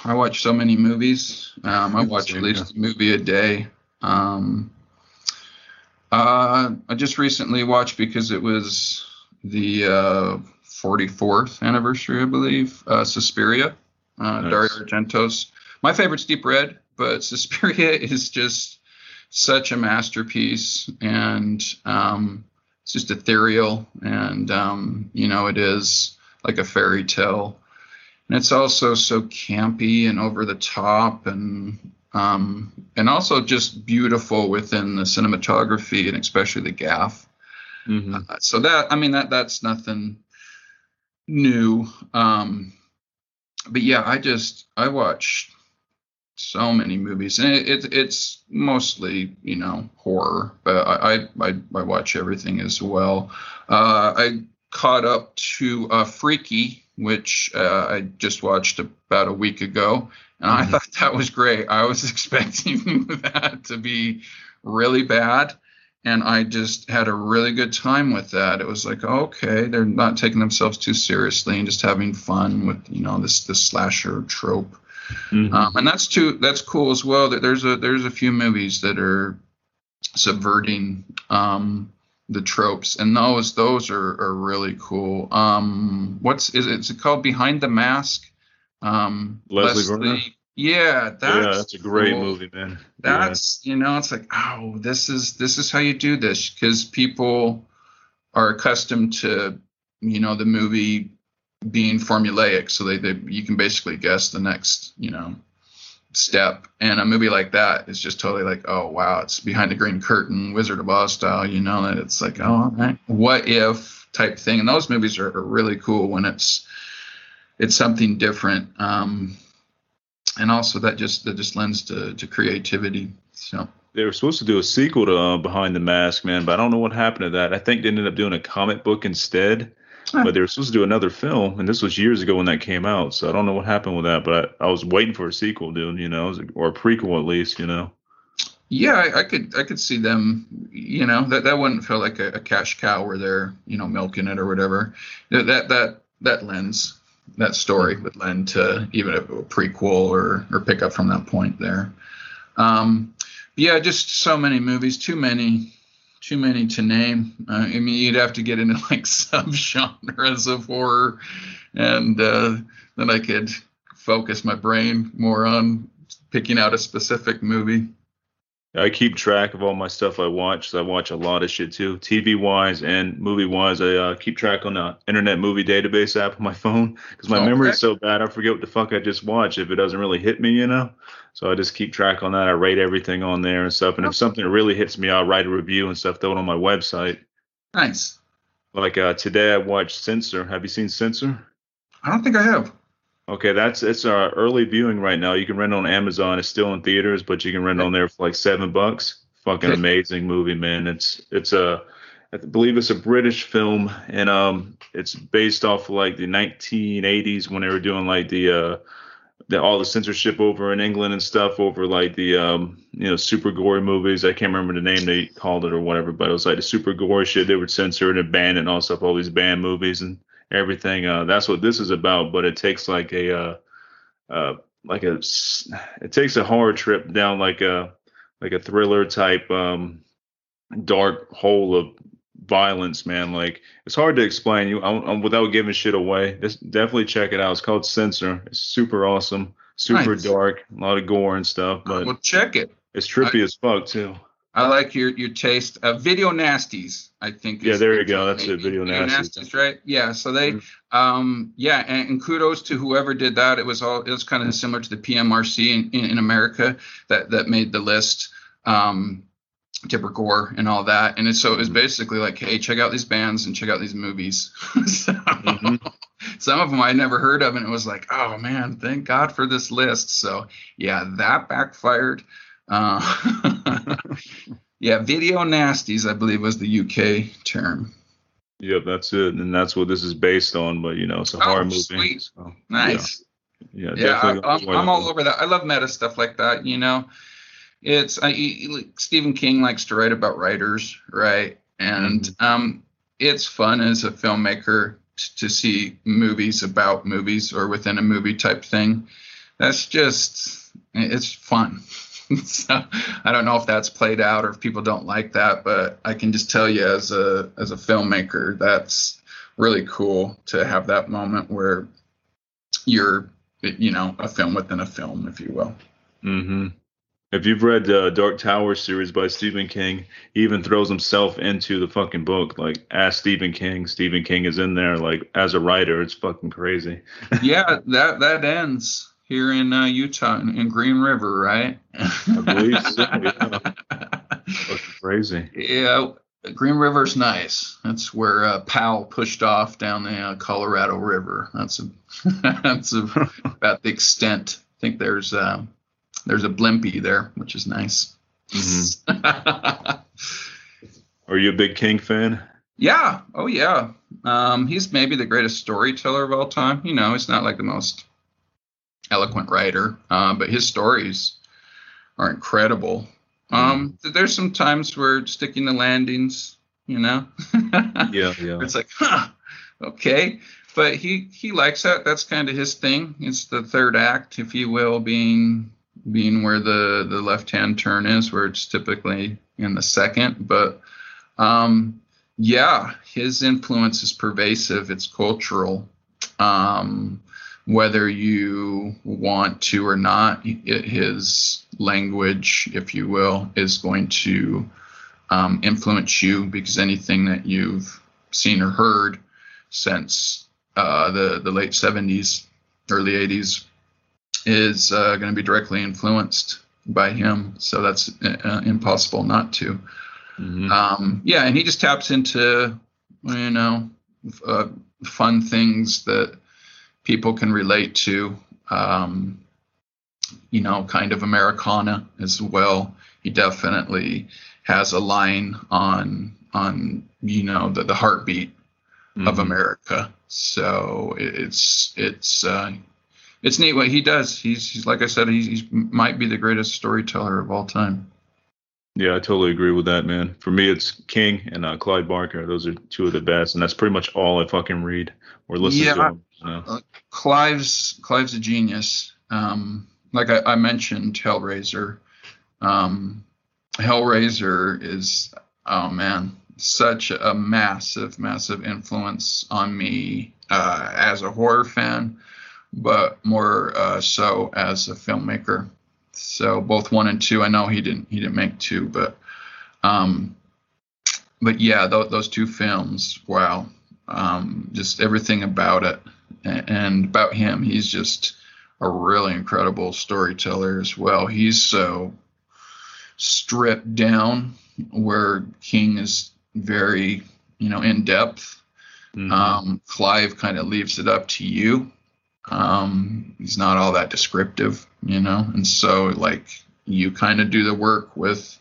I watch so many movies. Um, I watch at least a movie a day. Um, uh, I just recently watched because it was the uh, 44th anniversary, I believe. Uh, Suspiria, uh, nice. Dario Argento's. My favorite's Deep Red, but *laughs* Suspiria is just such a masterpiece, and um, it's just ethereal, and um, you know, it is like a fairy tale and it's also so campy and over the top and um, and also just beautiful within the cinematography and especially the gaff. Mm-hmm. Uh, so that I mean that that's nothing new. Um, but yeah, I just I watch so many movies, and it, it, it's mostly you know horror, but I I, I watch everything as well. Uh, I caught up to uh, Freaky, which uh, I just watched about a week ago, and mm-hmm. I thought that was great. I was *laughs* expecting that to be really bad, and I just had a really good time with that. It was like, okay, they're not taking themselves too seriously and just having fun with you know this this slasher trope. Mm-hmm. Um, and that's too that's cool as well. That there's a there's a few movies that are subverting um, the tropes, and those those are, are really cool. Um, what's is it, is it called Behind the Mask? Um, Leslie, Leslie Yeah, that's yeah, that's a great cool. movie, man. That's yeah. you know, it's like oh, this is this is how you do this because people are accustomed to you know the movie being formulaic, so they, they you can basically guess the next you know step. And a movie like that is just totally like, oh wow, it's behind the green curtain, Wizard of Oz style. You know that it's like, oh, what if type thing. And those movies are, are, really cool when it's it's something different. Um, and also that just that just lends to, to creativity. So they were supposed to do a sequel to uh, Behind the Mask, man, but I don't know what happened to that. I think they ended up doing a comic book instead but they were supposed to do another film, and this was years ago when that came out. So I don't know what happened with that, but I, I was waiting for a sequel, dude. You know, or a prequel at least. You know. Yeah, I, I, could I could see them. You know, that that wouldn't feel like a, a, cash cow where they're you know milking it or whatever. That that that lends that story would lend to even a, a prequel or or pick up from that point there. Um, yeah, just so many movies, too many too many to name. Uh, I mean, you'd have to get into *laughs* like subgenres of horror, and uh, then I could focus my brain more on picking out a specific movie. I keep track of all my stuff I watch. So I watch a lot of shit too, TV wise and movie wise. I uh, keep track on the Internet Movie Database app on my *laughs* phone because my okay. memory is so bad. I forget what the fuck I just watched if it doesn't really hit me, you know. So I just keep track on that. I rate everything on there and stuff. And if something really hits me, I'll write a review and stuff. Throw it on my website. Nice. Like uh, today, I watched Censor. Have you seen Censor? I don't think I have. Okay, that's it's our early viewing right now. You can rent on Amazon. It's still in theaters, but you can rent on there for like seven bucks. Fucking amazing movie, man. It's it's a I believe it's a British film, and um, it's based off of like the 1980s when they were doing like the uh the, all the censorship over in England and stuff over like the um, you know super gory movies. I can't remember the name they called it or whatever, but it was like the super gory shit they would censor and ban and all stuff, all these banned movies and everything. Uh, that's what this is about, but it takes like a uh, uh, like a it takes a horror trip down like a like a thriller type um, dark hole of violence, man. Like it's hard to explain you I'm, I'm, without giving shit away. Just definitely check it out. It's called Censor. It's super awesome, super nice. dark, a lot of gore and stuff. But well, check it. It's trippy I, as fuck too. I like your your taste. Uh, video nasties, I think. Yeah, there you go. That's it. Video, video nasties. nasties. right? Yeah. So they, mm-hmm. um, yeah, and, and, kudos to whoever did that. It was all it was kind of similar to the PMRC in, in, in America that that made the list. Um, Tipper Gore and all that. And so it was mm-hmm. basically like, hey, check out these bands and check out these movies. *laughs* so, mm-hmm. Some of them I never heard of, and it was like, oh man, thank God for this list. So yeah, that backfired. Uh, *laughs* yeah, video nasties, I believe, was the UK term. Yep, that's it, and that's what this is based on. But you know, it's a horror oh, movie. Sweet. So, nice. Yeah, yeah, yeah I, am all over that. I love meta stuff like that. You know, it's I, Stephen King likes to write about writers, right? And mm-hmm. um, it's fun as a filmmaker to see movies about movies or within a movie type thing. That's just it's fun. *laughs* so I don't know if that's played out or if people don't like that, but I can just tell you as a as a filmmaker, that's really cool to have that moment where you're you know a film within a film, if you will. Mm-hmm. If you've read the uh, Dark Tower series by Stephen King, he even throws himself into the fucking book. Like, as Stephen King, Stephen King is in there, like, as a writer. It's fucking crazy. *laughs* yeah, that that ends here in uh, Utah in, in, Green River, right? I believe so. Yeah. *laughs* crazy. Yeah, Green River's nice. That's where uh, Powell pushed off down the uh, Colorado River. That's a, *laughs* that's a, about the extent. I think there's um, there's a Blimpie there, which is nice. Mhm. *laughs* Are you a big King fan? yeah. Oh yeah. Um, he's maybe the greatest storyteller of all time. You know, he's not like the most eloquent writer, uh, but his stories are incredible. Um, there's some times where sticking the landings, you know. *laughs* Yeah, yeah. It's like, huh, okay. But he he likes that. That's kind of his thing. It's the third act, if you will, being being where the the left hand turn is, where it's typically in the second. But um, yeah, his influence is pervasive. It's cultural. Um, whether you want to or not, it, his language, if you will, is going to um, influence you because anything that you've seen or heard since uh, the the late 70s, early 80s is uh, going to be directly influenced by him. So that's uh, impossible not to. Mhm. Um, yeah, and he just taps into you know uh, fun things that people can relate to. Um, you know, kind of Americana as well. He definitely has a line on on you know the, the heartbeat of Mhm. America. So it- it's it's uh, it's neat what he does. He's, he's like I said, he's, he's might be the greatest storyteller of all time. Yeah, I totally agree with that, man. For me, it's King and uh, Clive Barker. Those are two of the best, and that's pretty much all I fucking read or listen to. Yeah. to. you know? Clive's Clive's a genius. Um, like I, I mentioned, Hellraiser. Um, Hellraiser is oh man, such a massive, massive influence on me uh, as a horror fan, but more uh, so as a filmmaker. So both one and two. I know he didn't he didn't make two, but um, but yeah, th- those two films. Wow, um, just everything about it and about him. He's just a really incredible storyteller as well. He's so stripped down, where King is very, you know, in depth. Mhm. Um, Clive kind of leaves it up to you. Um, he's not all that descriptive, you know, and so like you kind of do the work with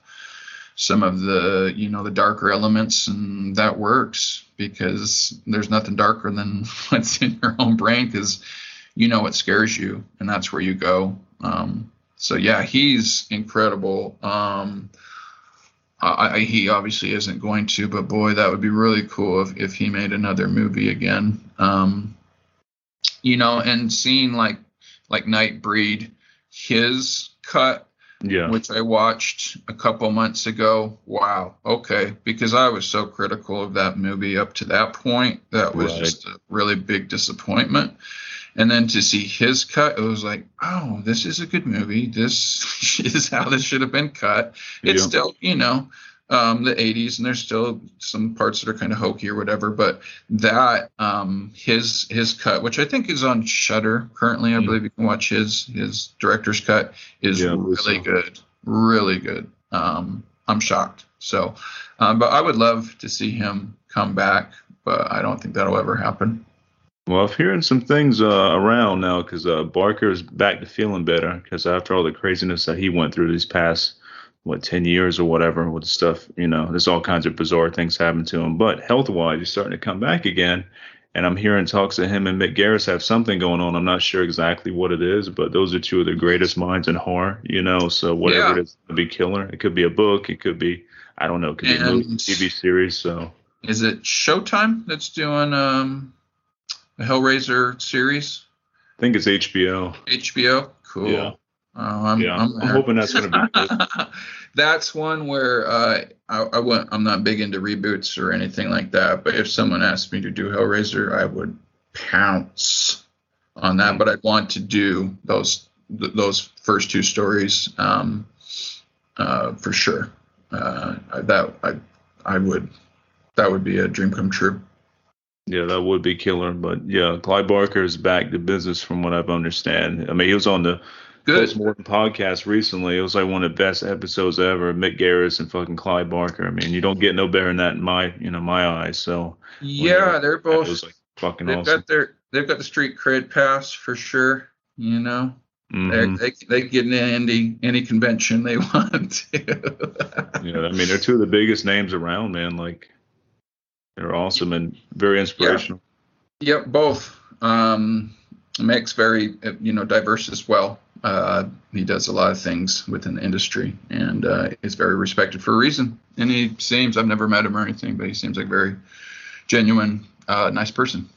some of the, you know, the darker elements, and that works because there's nothing darker than *laughs* what's in your own brain because you know what scares you, and that's where you go. Um, so yeah, he's incredible. Um, I, I, he obviously isn't going to, but boy, that would be really cool if, if he made another movie again. Um, you know, and seeing like like Nightbreed, his cut, yeah. which I watched a couple months ago. Wow, okay, because I was so critical of that movie up to that point. That was Right. just a really big disappointment. And then to see his cut, it was like, oh, this is a good movie. This *laughs* is how this should have been cut. It's Yeah. still, you know, um, the 80s, and there's still some parts that are kind of hokey or whatever. But that, um, his his cut, which I think is on Shudder currently, I Mm. believe you can watch his his director's cut, is Yeah, really so. good, really good. Um, I'm shocked. So, um, but I would love to see him come back, but I don't think that'll ever happen. Well, I'm hearing some things uh, around now because uh, Barker's back to feeling better because after all the craziness that he went through these past what ten years or whatever with stuff, you know, there's all kinds of bizarre things happen to him. But health wise, he's starting to come back again. And I'm hearing talks of him and Mick Garris have something going on. I'm not sure exactly what it is, but those are two of the greatest minds in horror, you know. So whatever Yeah. it is, it could be killer. It could be a book. It could be I don't know. It could be a movie, TV series. So Is it Showtime that's doing um, the Hellraiser series? I think it's HBO. HBO. Cool. Yeah. Oh, I'm, yeah, I'm, I'm, hoping that's gonna be. *laughs* That's one where uh, I, I went, I'm not big into reboots or anything like that. But if someone asked me to do Hellraiser, I would pounce on that. But I'd want to do those th- those first two stories um, uh, for sure. Uh, that I I would that would be a dream come true. Yeah, that would be killer. But yeah, Clive Barker is back to business from what I've understand. I mean, he was on the Good. Postmortem podcast recently. It was like one of the best episodes ever. Mick Garris and fucking Clive Barker. I mean, you don't get no better than that in my you know my eyes. So Yeah, they're both. was like fucking they've awesome. got their they've got the street cred pass for sure. You know, Mm-hmm. They they get in any any convention they *laughs* want to. yeah, I mean they're two of the biggest names around, man. Like they're awesome and very inspirational. Yeah. Yep, both. Um, Mick's very you know diverse as well. Uh, he does a lot of things within the industry and uh, is very respected for a reason. And he seems I've never met him or anything, but he seems like a very genuine, uh, nice person.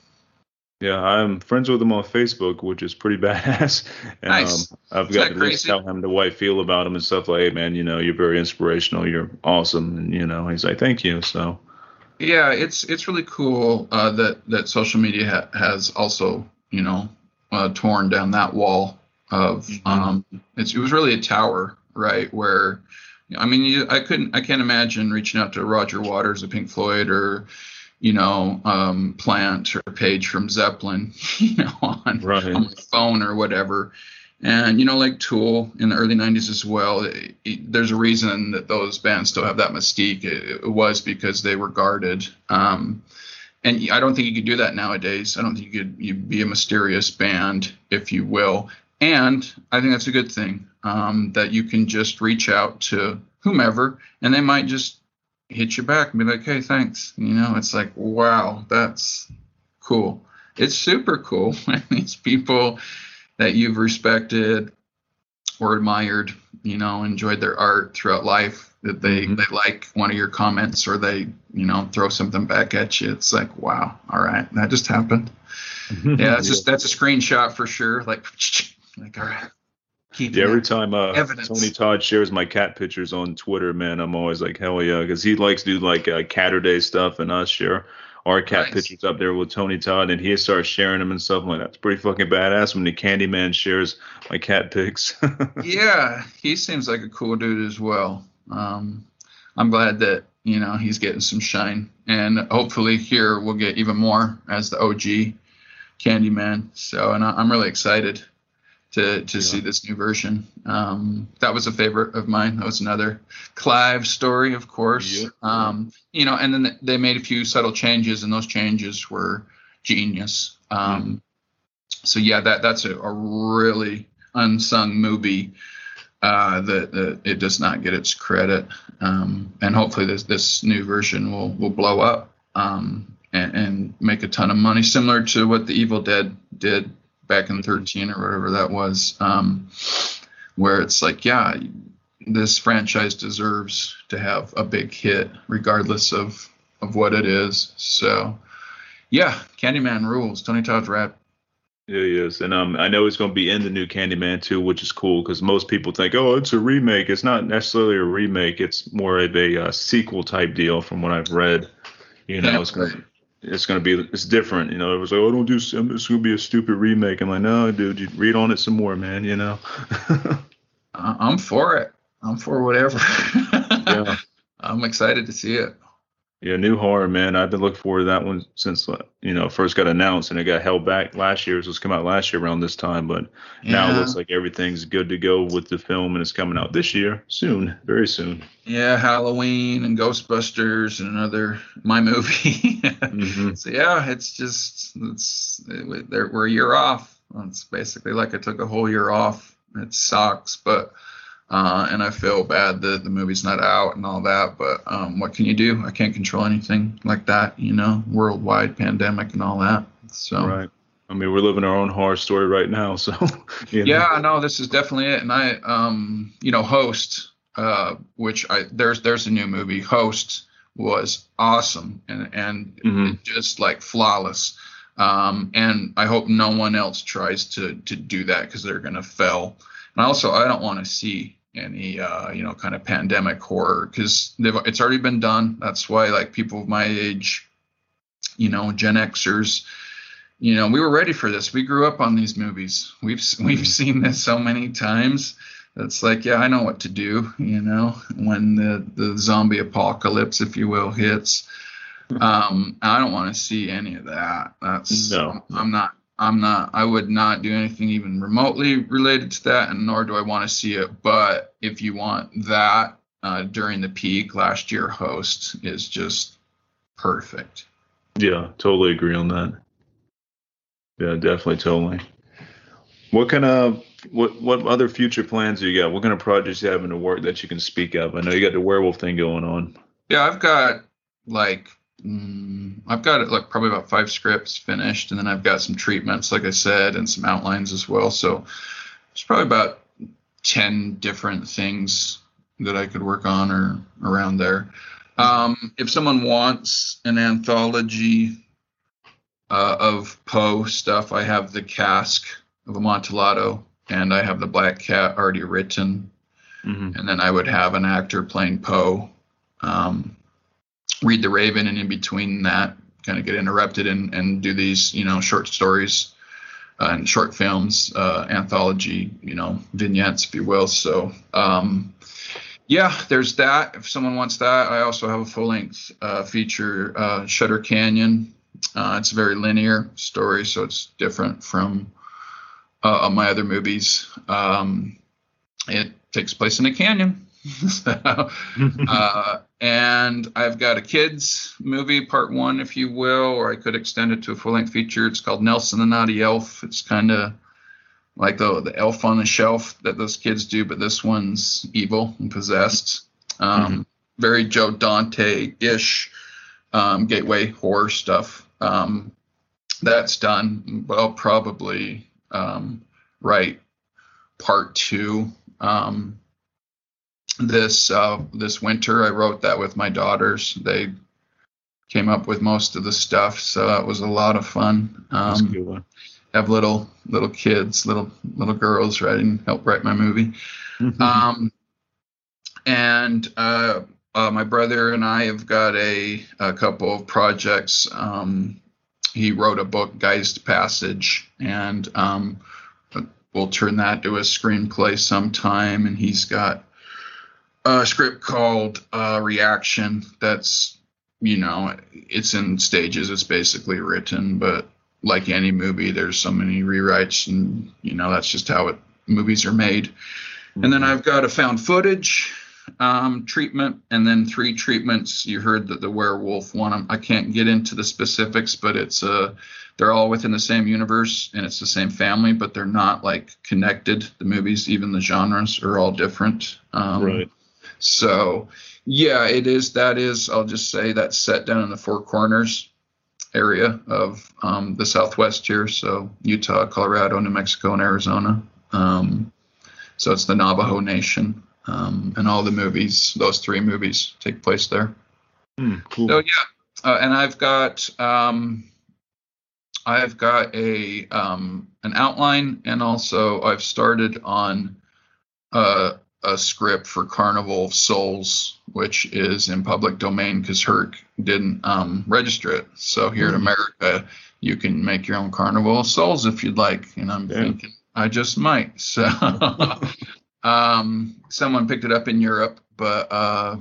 Yeah, I'm friends with him on Facebook, which is pretty *laughs* badass. And, nice. Um, I've got to tell him the way I feel about him and stuff like, hey, man, you know, you're very inspirational. You're awesome. And, you know, he's like, thank you. So, yeah, it's it's really cool uh, that that social media ha- has also, you know, uh, torn down that wall of mm-hmm. um, it was really a tower, right? Where, I mean, you, I couldn't, I can't imagine reaching out to Roger Waters of Pink Floyd or you know, um, Plant or Page from Zeppelin, *laughs* you know, on, right. on my phone or whatever. And, you know, like Tool in the early 90s as well, it, it, there's a reason that those bands still have that mystique. It, it was because they were guarded. Um, and I don't think you could do that nowadays. I don't think you could you be a mysterious band, if you will. And I think that's a good thing um, that you can just reach out to whomever, and they might just hit you back and be like, hey, thanks. You know, it's like, wow, that's cool. It's super cool *laughs* when these people that you've respected or admired, you know, enjoyed their art throughout life, that they, mm-hmm. they like one of your comments or they, you know, throw something back at you. It's like, wow, all right, that just happened. *laughs* Yeah, that's just that's a screenshot for sure. Like, *laughs* like all right. Keep yeah, every time uh, Tony Todd shares my cat pictures on Twitter, man, I'm always like, hell yeah, because he likes to do like uh, Caturday stuff, and us share our cat nice. pictures up there with Tony Todd, and he starts sharing them and stuff like that. It's pretty fucking badass when the Candyman shares my cat pics. *laughs* yeah, he seems like a cool dude as well. Um, I'm glad that you know he's getting some shine, and hopefully here we'll get even more as the OG Candyman. So, and I, I'm really excited to to yeah. see this new version. Um, that was a favorite of mine. That was another Clive story, of course. Um, you know, and then they made a few subtle changes, and those changes were genius. Um, mm So yeah, that that's a, a really unsung movie uh, that, that, it does not get its credit. Um, and hopefully this this new version will will blow up um, and, and make a ton of money, similar to what the Evil Dead did back in 13 or whatever that was, um, where it's like, yeah, this franchise deserves to have a big hit regardless of of what it is. So, yeah, Candyman rules. Tony Todd's rap. Yeah, he is, and um, I know he's going to be in the new Candyman too, which is cool because most people think, oh, it's a remake. It's not necessarily a remake. It's more of a uh, sequel type deal, from what I've read. You know, yeah, it's going to it's gonna be it's different. You know, it was like, oh, don't do. It's gonna be a stupid remake. I'm like, no, dude, you read on it some more, man. You know. *laughs* I'm for it. I'm for whatever. yeah. *laughs* I'm excited to see it. Yeah, new horror, man. I've been looking forward to that one since uh, you know first got announced, and it got held back last year. It was come out last year around this time, but yeah. now it looks like everything's good to go with the film, and it's coming out this year, soon, very soon. Yeah, Halloween and Ghostbusters and another my movie. mm-hmm. *laughs* So yeah, it's just it's it, we're a year off. It's basically like I took a whole year off. It sucks, but uh, and I feel bad that the movie's not out and all that. But um, what can you do? I can't control anything like that, you know, worldwide pandemic and all that. So. Right. I mean, we're living our own horror story right now. *laughs* So. You know. Yeah, no, this is definitely it. And I, um, you know, Host, uh, which I there's there's a new movie. Host was awesome and and mm-hmm. just like flawless. Um, and I hope no one else tries to to do that because they're gonna fail. And also, I don't want to see any uh, you know kind of pandemic horror because it's already been done. That's why like people of my age, you know, Gen Xers, you know, we were ready for this. We grew up on these movies. We've *laughs* we've seen this so many times. It's like, yeah, I know what to do. You know, when the the zombie apocalypse, if you will, hits. *laughs* Um, I don't want to see any of that. That's no. I'm not I'm not, I would not do anything even remotely related to that, and nor do I want to see it. But if you want that uh, during the peak, last year host is just perfect. Yeah, totally agree on that. Yeah, definitely, totally. What kind of what what other future plans do you got? What kind of projects you have in the work that you can speak of? I know you got the werewolf thing going on. Yeah, I've got like mm, I've got like probably about five scripts finished, and then I've got some treatments, like I said, and some outlines as well. So it's probably about ten different things that I could work on or around there. Um, if someone wants an anthology uh, of Poe stuff, I have the cask of Amontillado, and I have the Black Cat already written, mm-hmm. and then I would have an actor playing Poe. Um, read the Raven, and in between that, kind of get interrupted and, and do these, you know, short stories uh, and short films, uh, anthology, you know, vignettes, if you will. So, um, yeah, there's that. If someone wants that, I also have a full length uh, feature, uh, Shutter Canyon. Uh, it's a very linear story, so it's different from uh, my other movies. Um, it takes place in a canyon. *laughs* so, uh, and I've got a kids movie, part one, if you will, or I could extend it to a full length feature. It's called Nelson the Naughty Elf. It's kind of like the the elf on the shelf that those kids do, but this one's evil and possessed. Um, mm-hmm. Very Joe Dante ish um, gateway horror stuff. Um, that's done. Well, probably um, write part two um, this uh, this winter. I wrote that with my daughters. They came up with most of the stuff, so it was a lot of fun. Um, have little little kids, little little girls writing, help write my movie. Mm-hmm. Um, and uh, uh, my brother and I have got a, a couple of projects. Um, he wrote a book, Geist Passage, and um, we'll turn that to a screenplay sometime. And he's got a script called uh, Reaction. That's you know, it's in stages. It's basically written, but like any movie, there's so many rewrites, and you know that's just how it movies are made. Mm-hmm. And then. I've got a found footage um, treatment, and then three treatments. You heard that the werewolf one. I can't get into the specifics, but it's uh, they're all within the same universe and it's the same family, but they're not like connected. The movies, even the genres, are all different. Um, right. So yeah, it is. That is. I'll just say that's set down in the Four Corners area of um, the Southwest here. So Utah, Colorado, New Mexico, and Arizona. Um, so it's the Navajo Nation, um, and all the movies, those three movies, take place there. Mm, cool. So yeah, uh, and I've got um, I've got a um, an outline, and also I've started on uh, a script for Carnival of Souls, which is in public domain because Herk didn't um, register it. So here mm-hmm. in America, you can make your own Carnival of Souls if you'd like. And I'm yeah. thinking I just might. So *laughs* um, someone picked it up in Europe, but uh,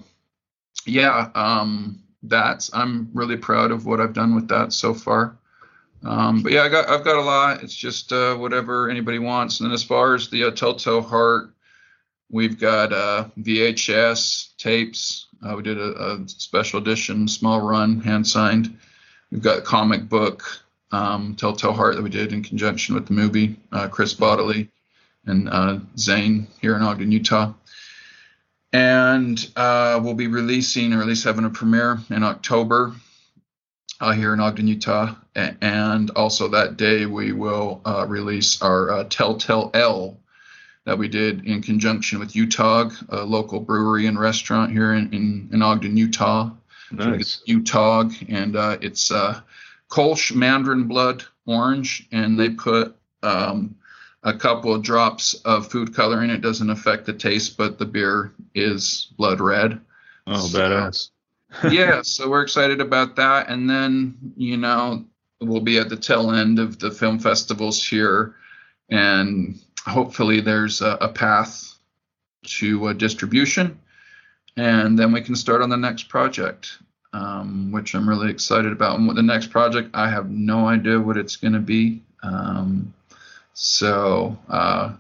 yeah, um, that's I'm really proud of what I've done with that so far. Um, but yeah, I got I've got a lot. It's just uh, whatever anybody wants. And then as far as the uh, Telltale Heart We've got uh, VHS tapes. Uh, we did a, a, special edition, small run, hand signed. We've got comic book, um, Telltale Heart, that we did in conjunction with the movie. Uh, Chris Bodley and uh, Zane here in Ogden, Utah. And uh, we'll be releasing, or at least having a premiere in October uh, here in Ogden, Utah. And also that day, we will release our Telltale Ale that we did in conjunction with Utah, a local brewery and restaurant here in, in, in Ogden, Utah. Nice. Utah, and uh, it's uh, Kolsch Mandarin Blood Orange, and they put um, a couple of drops of food coloring. It doesn't affect the taste, but the beer is blood red. Oh, so, badass. *laughs* yeah, so we're excited about that. And then, you know, we'll be at the tail end of the film festivals here. And hopefully there's a, a path to a distribution, and then we can start on the next project, um, which I'm really excited about. And the next project, I have no idea what it's going to be. Um, so uh,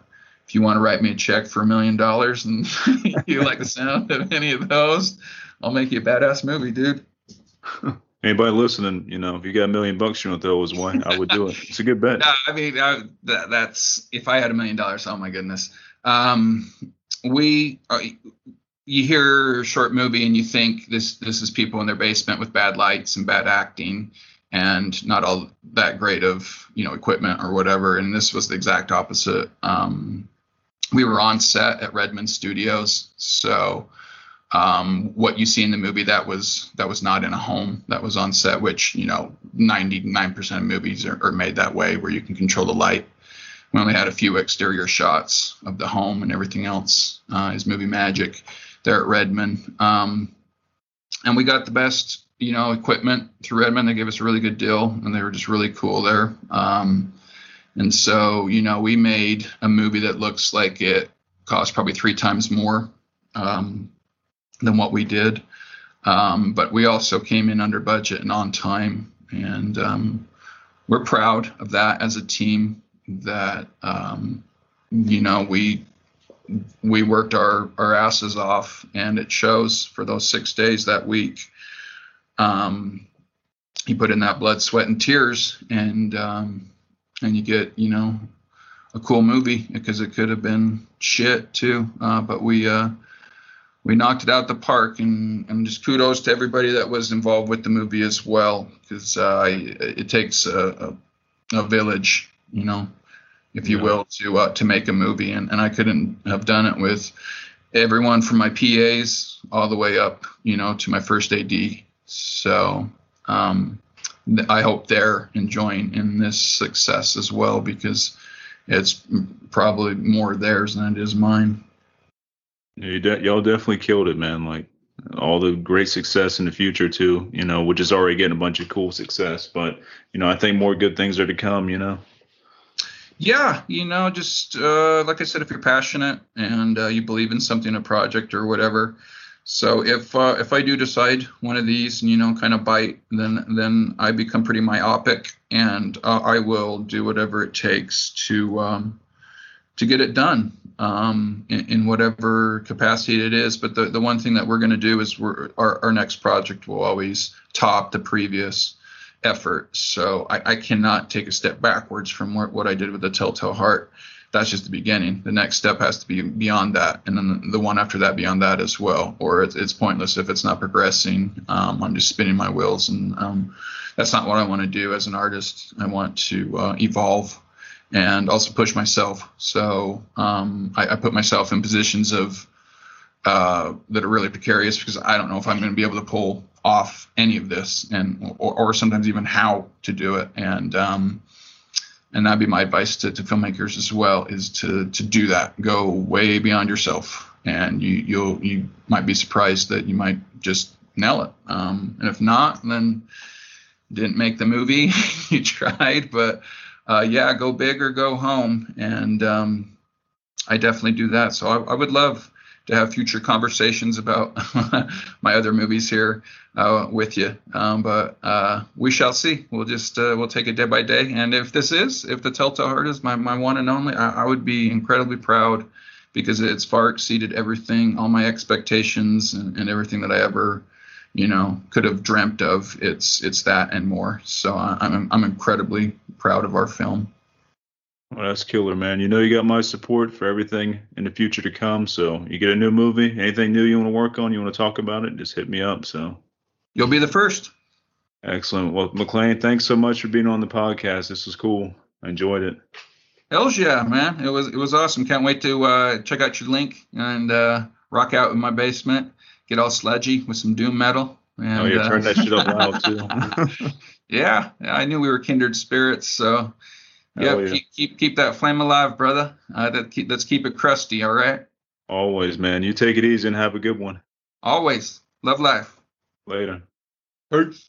if you want to write me a check for a million dollars and *laughs* you like the sound of any of those, I'll make you a badass movie, dude. *laughs* Anybody listening, you know, if you got a million bucks you want to throw his way, I would do it. It's a good bet. *laughs* No, I mean, I, that, that's if I had a million dollars. Oh my goodness. Um, we, uh, you hear a short movie and you think this this is people in their basement with bad lights and bad acting and not all that great of you know equipment or whatever. And this was the exact opposite. Um, we were on set at Redmond Studios, so um, what you see in the movie that was that was not in a home that was on set which you know 99% of movies are, are, made that way where you can control the light. We only had a few exterior shots of the home and everything else uh, is movie magic there at redmond. Um, and we got the best you know equipment through redmond. They gave us a really good deal and they were just really cool there. Um, and so you know we made a movie that looks like it cost probably three times more um, than what we did. Um, but we also came in under budget and on time, and um, we're proud of that as a team. That um, you know we we worked our our asses off, and it shows for those six days that week. Um, you put in that blood, sweat, and tears, and um, and you get you know a cool movie because it could have been shit too. Uh, but we uh, we knocked it out the park and, and just kudos to everybody that was involved with the movie as well because uh, it takes a, a, a, village you know if you yeah. will to uh, to make a movie and, and I couldn't have done it with everyone from my PAs all the way up you know to my first AD so um, I hope they're enjoying in this success as well because it's probably more theirs than it is mine. You de- y'all definitely killed it, man. Like all the great success in the future too. You know, which is already getting a bunch of cool success, but you know, I think more good things are to come. You know. Yeah, you know, just uh, like I said, if you're passionate and uh, you believe in something, a project or whatever. So if uh, if I do decide one of these and you know kind of bite, then then I become pretty myopic and uh, I will do whatever it takes to um, to get it done um, in, in, whatever capacity it is. But the, the one thing that we're going to do is we're, our, our next project will always top the previous effort. So I, I cannot take a step backwards from what, what I did with the Telltale Heart. That's just the beginning. The next step has to be beyond that, and then the one after that beyond that as well. Or it's, it's pointless if it's not progressing. Um, I'm just spinning my wheels, and um, that's not what I want to do as an artist. I want to uh, evolve and also push myself. So um, I, I, put myself in positions of uh, that are really precarious because I don't know if I'm going to be able to pull off any of this, and or, or sometimes even how to do it. And um, and that'd be my advice to, to filmmakers as well is to to do that. Go way beyond yourself, and you you'll you might be surprised that you might just nail it. Um, and if not, then didn't make the movie. *laughs* you tried, but uh, yeah, go big or go home. And um, I definitely do that. So I, I, would love to have future conversations about *laughs* my other movies here uh, with you. Um, but uh, we shall see. We'll just uh, we'll take it day by day. And if this is, if the Telltale Heart is my, my one and only, I, I would be incredibly proud because it's far exceeded everything, all my expectations and, and everything that I ever you know could have dreamt of it's it's that and more so i'm i'm incredibly proud of our film. Well, that's killer man. You know you got my support for everything in the future to come so you get a new movie anything new you want to work on you want to talk about it just hit me up so. You'll be the first. Excellent. Well McClain, thanks so much for being on the podcast. This was cool. I enjoyed it. Hells yeah, man! It was it was awesome. Can't wait to uh, check out your link and uh, rock out in my basement get all sludgy with some doom metal. And, oh, yeah, uh, turn that shit up loud too. *laughs* yeah, I knew we were kindred spirits, so yeah, yeah. Keep, keep keep that flame alive, brother. Uh, that keep, let's keep it crusty, all right? Always, man. You take it easy and have a good one. Always. Love life. Later. Peace.